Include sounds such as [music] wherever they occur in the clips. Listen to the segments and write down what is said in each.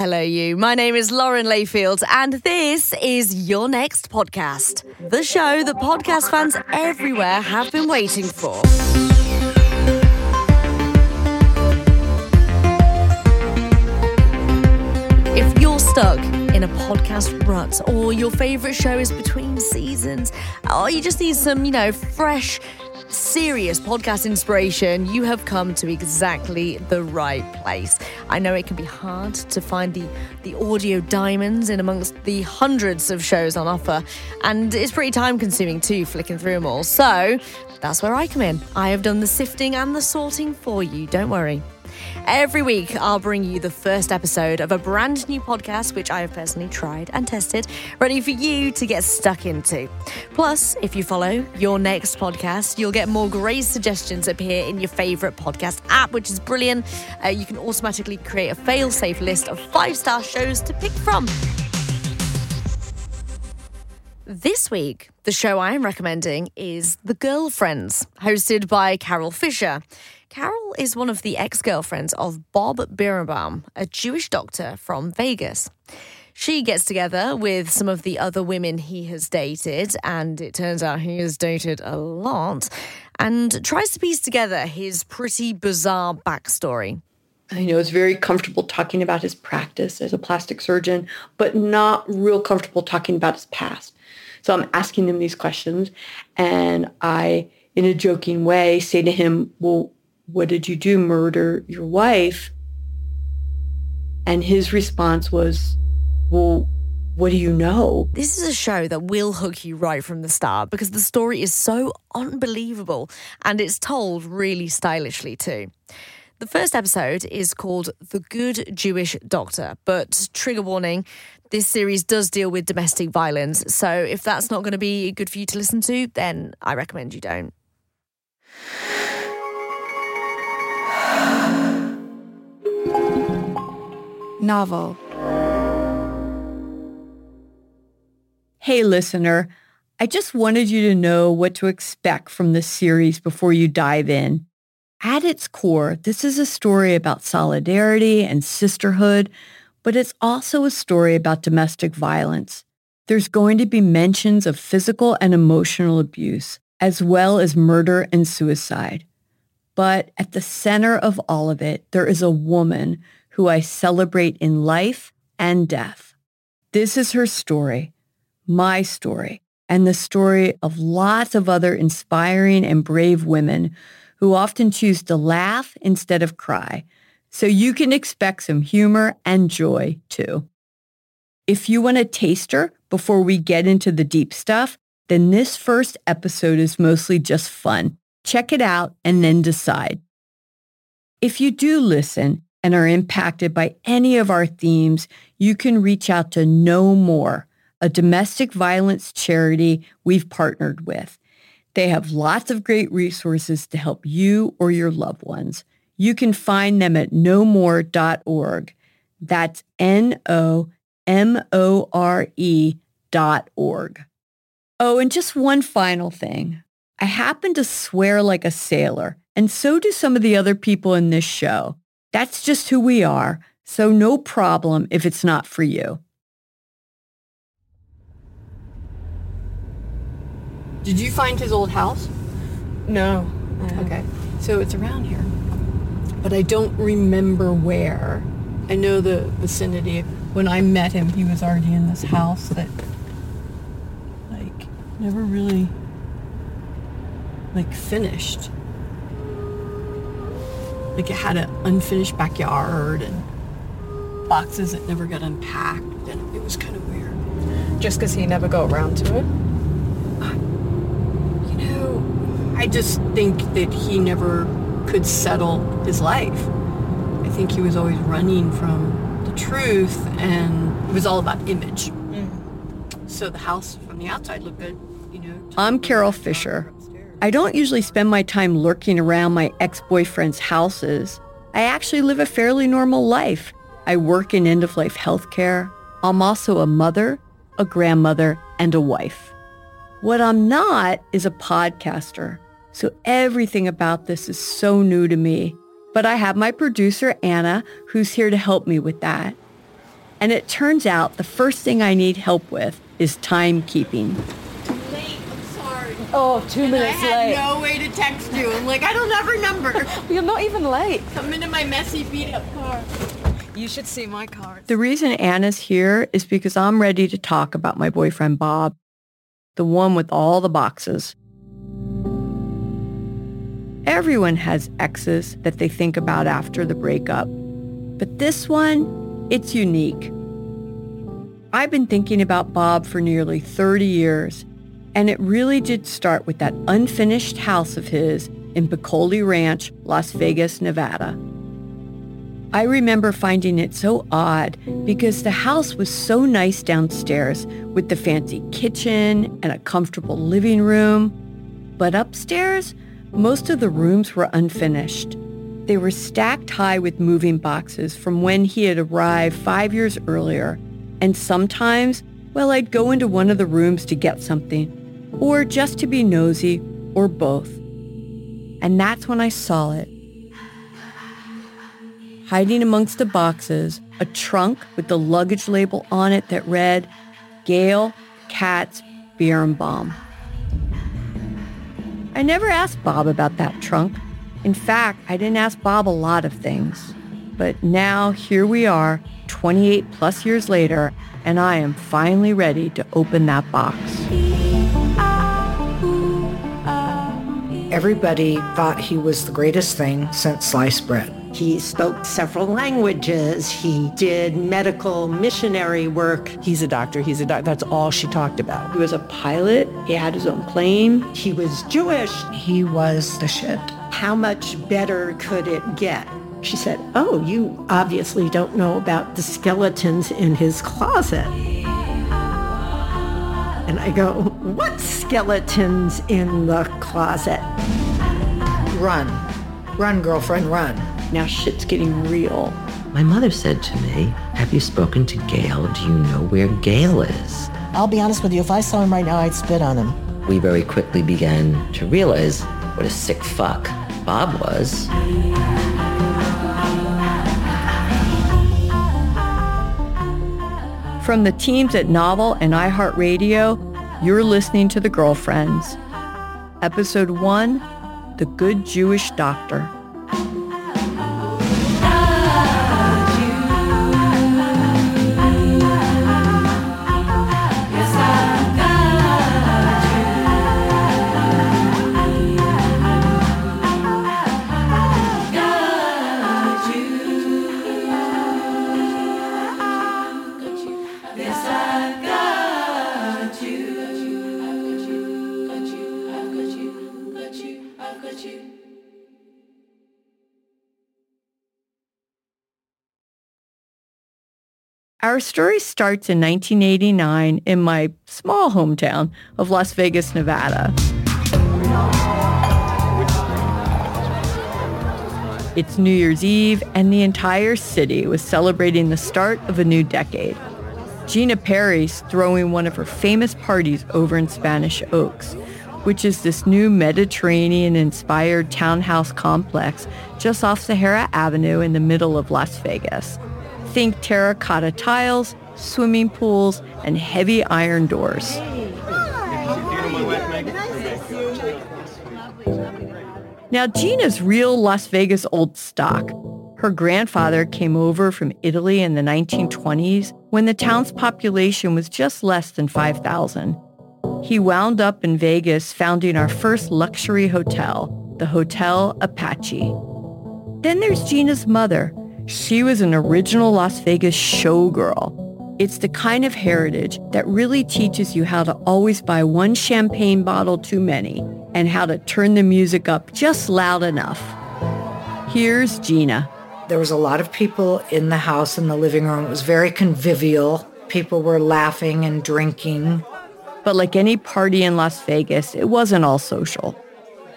Hello, you. My name is Lauren Layfield, and this is Your Next Podcast, the show that podcast fans everywhere have been waiting for. If you're stuck in a podcast rut, or your favorite show is between seasons, or you just need some, you know, fresh, serious podcast inspiration, you have come to exactly the right place. I know it can be hard to find the, the audio diamonds in amongst the hundreds of shows on offer, and it's pretty time consuming too, flicking through them all. So that's where I come in. I have done the sifting and the sorting for you, don't worry. Every week, I'll bring you the first episode of a brand new podcast, which I have personally tried and tested, ready for you to get stuck into. Plus, if you follow your next podcast, you'll get more great suggestions appear in your favorite podcast app, which is brilliant. Uh, you can automatically create a fail safe list of five star shows to pick from. This week, the show I am recommending is The Girlfriends, hosted by Carole Fisher. Carole is one of the ex girlfriends of Bob Bierenbaum, a Jewish doctor from Vegas. She gets together with some of the other women he has dated, and it turns out he has dated a lot, and tries to piece together his pretty bizarre backstory. I know is very comfortable talking about his practice as a plastic surgeon, but not real comfortable talking about his past. So I'm asking him these questions, and I, in a joking way, say to him, well, what did you do? Murder your wife? And his response was, well, what do you know? This is a show that will hook you right from the start because the story is so unbelievable and it's told really stylishly too. The first episode is called The Good Jewish Doctor, but trigger warning, this series does deal with domestic violence. So if that's not going to be good for you to listen to, then I recommend you don't. Novel. Hey, listener. I just wanted you to know what to expect from this series before you dive in. At its core, this is a story about solidarity and sisterhood, but it's also a story about domestic violence. There's going to be mentions of physical and emotional abuse, as well as murder and suicide. But at the center of all of it, there is a woman who I celebrate in life and death. This is her story, my story, and the story of lots of other inspiring and brave women who often choose to laugh instead of cry. So you can expect some humor and joy too. If you want a taster before we get into the deep stuff, then this first episode is mostly just fun. Check it out and then decide. If you do listen, and are impacted by any of our themes, you can reach out to No More, a domestic violence charity we've partnered with. They have lots of great resources to help you or your loved ones. You can find them at nomore.org. That's N-O-M-O-R-E dot org. Oh, and just one final thing. I happen to swear like a sailor, and so do some of the other people in this show. That's just who we are, so no problem if it's not for you. Did you find his old house? No. Okay. So it's around here. But I don't remember where. I know the vicinity. When I met him, he was already in this house that, like, never really, like, finished. Like, it had an unfinished backyard and boxes that never got unpacked. And it was kind of weird. Just because he never go around to it? You know, I just think that he never could settle his life. I think he was always running from the truth and it was all about image. Mm. So the house from the outside looked good, you know. I'm Carole Fisher. I don't usually spend my time lurking around my ex-boyfriend's houses. I actually live a fairly normal life. I work in end-of-life healthcare. I'm also a mother, a grandmother, and a wife. What I'm not is a podcaster. So everything about this is so new to me. But I have my producer, Anna, who's here to help me with that. And it turns out the first thing I need help with is timekeeping. Oh, two minutes I had late. no way to text you. I'm like, I don't have her number. [laughs] You're not even late. Come into my messy beat up car. You should see my car. The reason Anna's here is because I'm ready to talk about my boyfriend Bob, the one with all the boxes. Everyone has exes that they think about after the breakup. But this one, it's unique. I've been thinking about Bob for nearly 30 years, and it really did start with that unfinished house of his in Peccole Ranch, Las Vegas, Nevada. I remember finding it so odd because the house was so nice downstairs with the fancy kitchen and a comfortable living room. But upstairs, most of the rooms were unfinished. They were stacked high with moving boxes from when he had arrived five years earlier. And sometimes, well, I'd go into one of the rooms to get something, or just to be nosy, or both. And that's when I saw it hiding amongst the boxes, a trunk with the luggage label on it that read, Gail Katz Bierenbaum. I never asked Bob about that trunk. In fact, I didn't ask Bob a lot of things. But now here we are, 28 plus years later, and I am finally ready to open that box. Everybody thought he was the greatest thing since sliced bread. He spoke several languages. He did medical missionary work. He's a doctor. He's a doctor. That's all she talked about. He was a pilot. He had his own plane. He was Jewish. He was the shit. How much better could it get? She said, oh, you obviously don't know about the skeletons in his closet. And I go, what skeletons in the closet? Run. Run, girlfriend, run. Now shit's getting real. My mother said to me, Have you spoken to Gail? Do you know where Gail is? I'll be honest with you, if I saw him right now, I'd spit on him. We very quickly began to realize what a sick fuck Bob was. From the teams at Novel and iHeartRadio, you're listening to The Girlfriends. Episode 1, The Good Jewish Doctor. Our story starts in 1989 in my small hometown of Las Vegas, Nevada. It's New Year's Eve, and the entire city was celebrating the start of a new decade. Gina Perry's throwing one of her famous parties over in Spanish Oaks, which is this new Mediterranean-inspired townhouse complex just off Sahara Avenue in the middle of Las Vegas. Think terracotta tiles, swimming pools, and heavy iron doors. Now, Gina's real Las Vegas old stock. Her grandfather came over from Italy in the 1920s when the town's population was just less than 5,000. He wound up in Vegas founding our first luxury hotel, the Hotel Apache. Then there's Gina's mother. She was an original Las Vegas showgirl. It's the kind of heritage that really teaches you how to always buy one champagne bottle too many and how to turn the music up just loud enough. Here's Gina. There was a lot of people in the house in the living room. It was very convivial. People were laughing and drinking. But like any party in Las Vegas, it wasn't all social.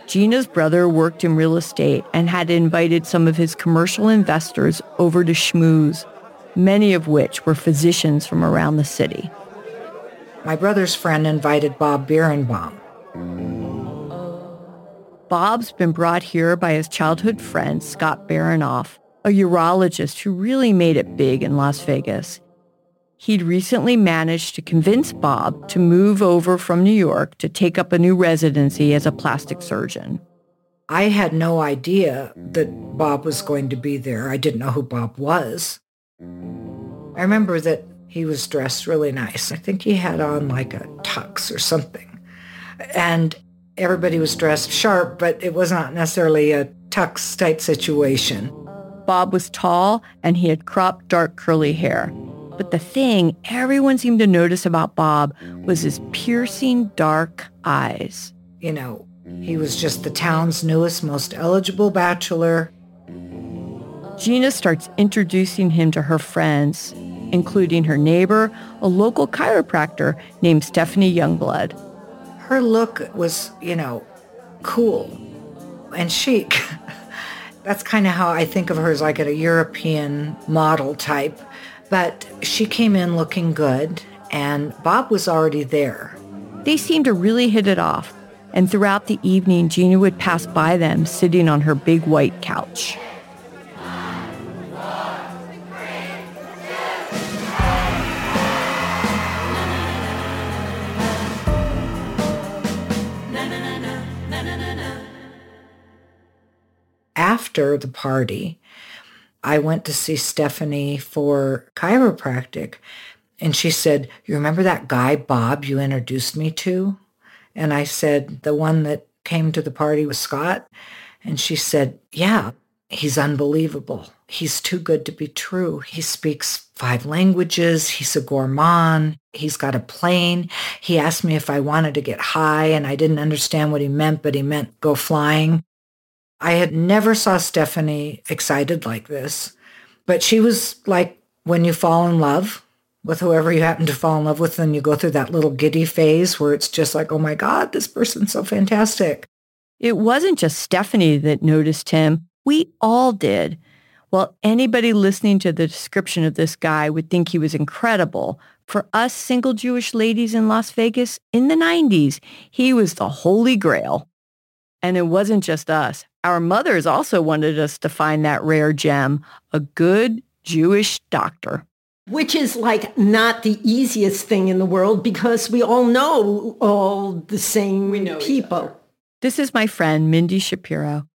Gina's brother worked in real estate and had invited some of his commercial investors over to schmooze, many of which were physicians from around the city. My brother's friend invited Bob Bierenbaum. Bob's been brought here by his childhood friend, Scott Baranoff, a urologist who really made it big in Las Vegas. He'd recently managed to convince Bob to move over from New York to take up a new residency as a plastic surgeon. I had no idea that Bob was going to be there. I didn't know who Bob was. I remember that he was dressed really nice. I think he had on like a tux or something. And everybody was dressed sharp, but it was not necessarily a tux type situation. Bob was tall and he had cropped dark curly hair. But the thing everyone seemed to notice about Bob was his piercing dark eyes. You know, he was just the town's newest, most eligible bachelor. Gina starts introducing him to her friends, including her neighbor, a local chiropractor named Stephanie Youngblood. Her look was, you know, cool and chic. [laughs] That's kind of how I think of her as like a European model type. But she came in looking good, and Bob was already there. They seemed to really hit it off, and throughout the evening, Gina would pass by them sitting on her big white couch. After the party, I went to see Stephanie for chiropractic. And she said, you remember that guy, Bob, you introduced me to? And I said, the one that came to the party with Scott? And she said, yeah, he's unbelievable. He's too good to be true. He speaks five languages. He's a gourmand. He's got a plane. He asked me if I wanted to get high and I didn't understand what he meant, but he meant go flying. I had never saw Stephanie excited like this, but she was like when you fall in love with whoever you happen to fall in love with and you go through that little giddy phase where it's just like, oh my God, this person's so fantastic. It wasn't just Stephanie that noticed him. We all did. Well, anybody listening to the description of this guy would think he was incredible. For us single Jewish ladies in Las Vegas in the 90s, he was the holy grail. And it wasn't just us. Our mothers also wanted us to find that rare gem, a good Jewish doctor. Which is like not the easiest thing in the world because we all know all the same people. This is my friend, Mindy Shapiro.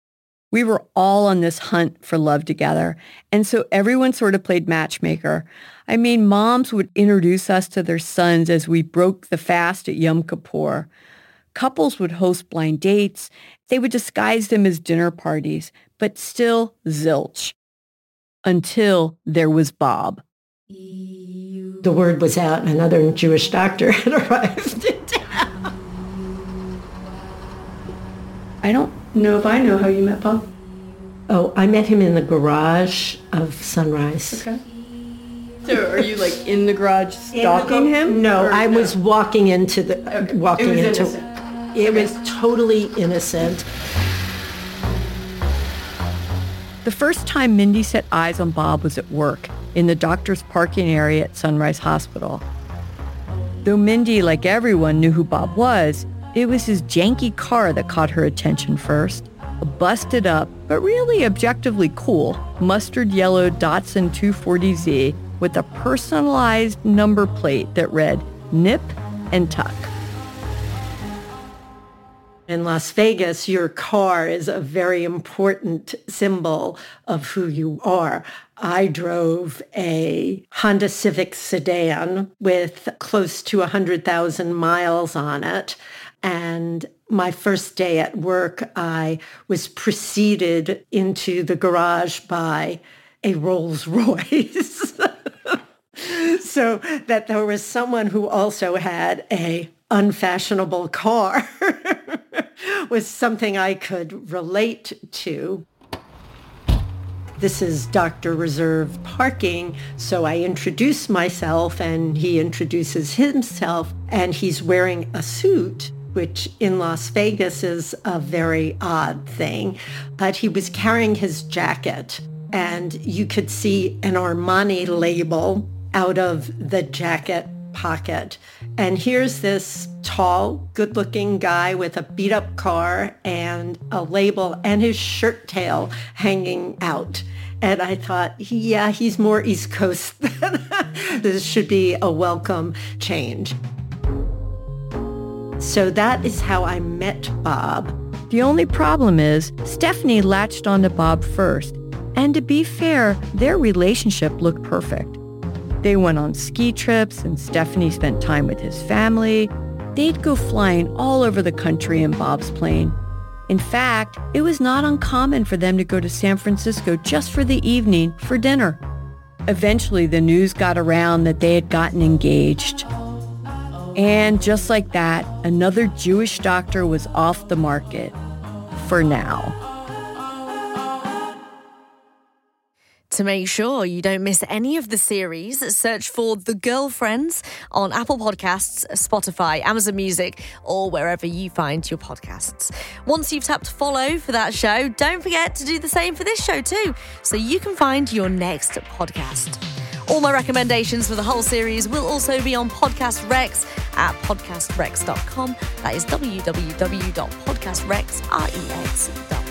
We were all on this hunt for love together. And so everyone sort of played matchmaker. I mean, moms would introduce us to their sons as we broke the fast at Yom Kippur. Couples would host blind dates. They would disguise them as dinner parties, but still zilch. Until there was Bob. The word was out and another Jewish doctor [laughs] had arrived in town. I don't know if I know how you met Bob. Oh, I met him in the garage of Sunrise. Okay. So are you like in the garage stalking him? No, I was walking into the Okay. walking into innocent. It was totally innocent. The first time Mindy set eyes on Bob was at work in the doctor's parking area at Sunrise Hospital. Though Mindy, like everyone, knew who Bob was, it was his janky car that caught her attention first. A busted up, but really objectively cool, mustard yellow Datsun 240Z with a personalized number plate that read Nip and Tuck. In Las Vegas, your car is a very important symbol of who you are. I drove a Honda Civic sedan with close to 100,000 miles on it. And my first day at work, I was preceded into the garage by a Rolls [laughs] Royce. [laughs] so that there was someone who also had a unfashionable car [laughs] was something I could relate to. This is Dr. Reserve parking. So I introduce myself and he introduces himself and he's wearing a suit which in Las Vegas is a very odd thing. But he was carrying his jacket and you could see an Armani label out of the jacket pocket. And here's this tall, good-looking guy with a beat-up car and a label and his shirt tail hanging out. And I thought, yeah, he's more East Coast. [laughs] [laughs] this should be a welcome change. So that is how I met Bob. The only problem is Stephanie latched onto Bob first. And to be fair, their relationship looked perfect. They went on ski trips and Stephanie spent time with his family. They'd go flying all over the country in Bob's plane. In fact, it was not uncommon for them to go to San Francisco just for the evening for dinner. Eventually, the news got around that they had gotten engaged. And just like that, another Jewish doctor was off the market. For now. To make sure you don't miss any of the series, search for The Girlfriends on Apple Podcasts, Spotify, Amazon Music, or wherever you find your podcasts. Once you've tapped follow for that show, don't forget to do the same for this show too, so you can find your next podcast. All my recommendations for the whole series will also be on Podcast Rex at podcastrex.com. That is www.podcastrex.com.